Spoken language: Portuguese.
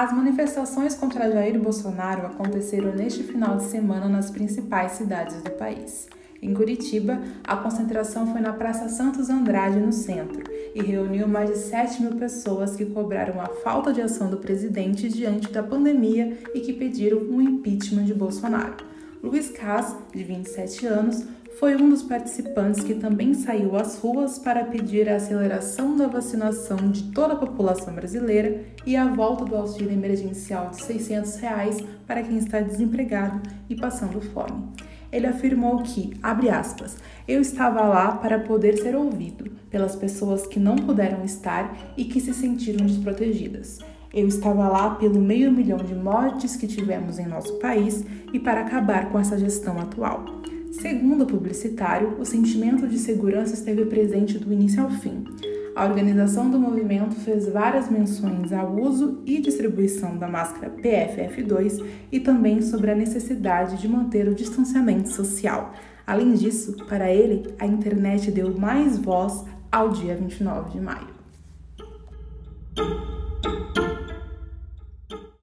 As manifestações contra Jair Bolsonaro aconteceram neste final de semana nas principais cidades do país. Em Curitiba, a concentração foi na Praça Santos Andrade, no centro, e reuniu mais de 7 mil pessoas que cobraram a falta de ação do presidente diante da pandemia e que pediram um impeachment de Bolsonaro. Luiz Cas, de 27 anos, foi um dos participantes que também saiu às ruas para pedir a aceleração da vacinação de toda a população brasileira e a volta do auxílio emergencial de 600 reais para quem está desempregado e passando fome. Ele afirmou que, abre aspas, eu estava lá para poder ser ouvido pelas pessoas que não puderam estar e que se sentiram desprotegidas. Eu estava lá pelo meio milhão de mortes que tivemos em nosso país e para acabar com essa gestão atual. Segundo o publicitário, o sentimento de segurança esteve presente do início ao fim. A organização do movimento fez várias menções ao uso e distribuição da máscara PFF2 e também sobre a necessidade de manter o distanciamento social. Além disso, para ele, a internet deu mais voz ao dia 29 de maio.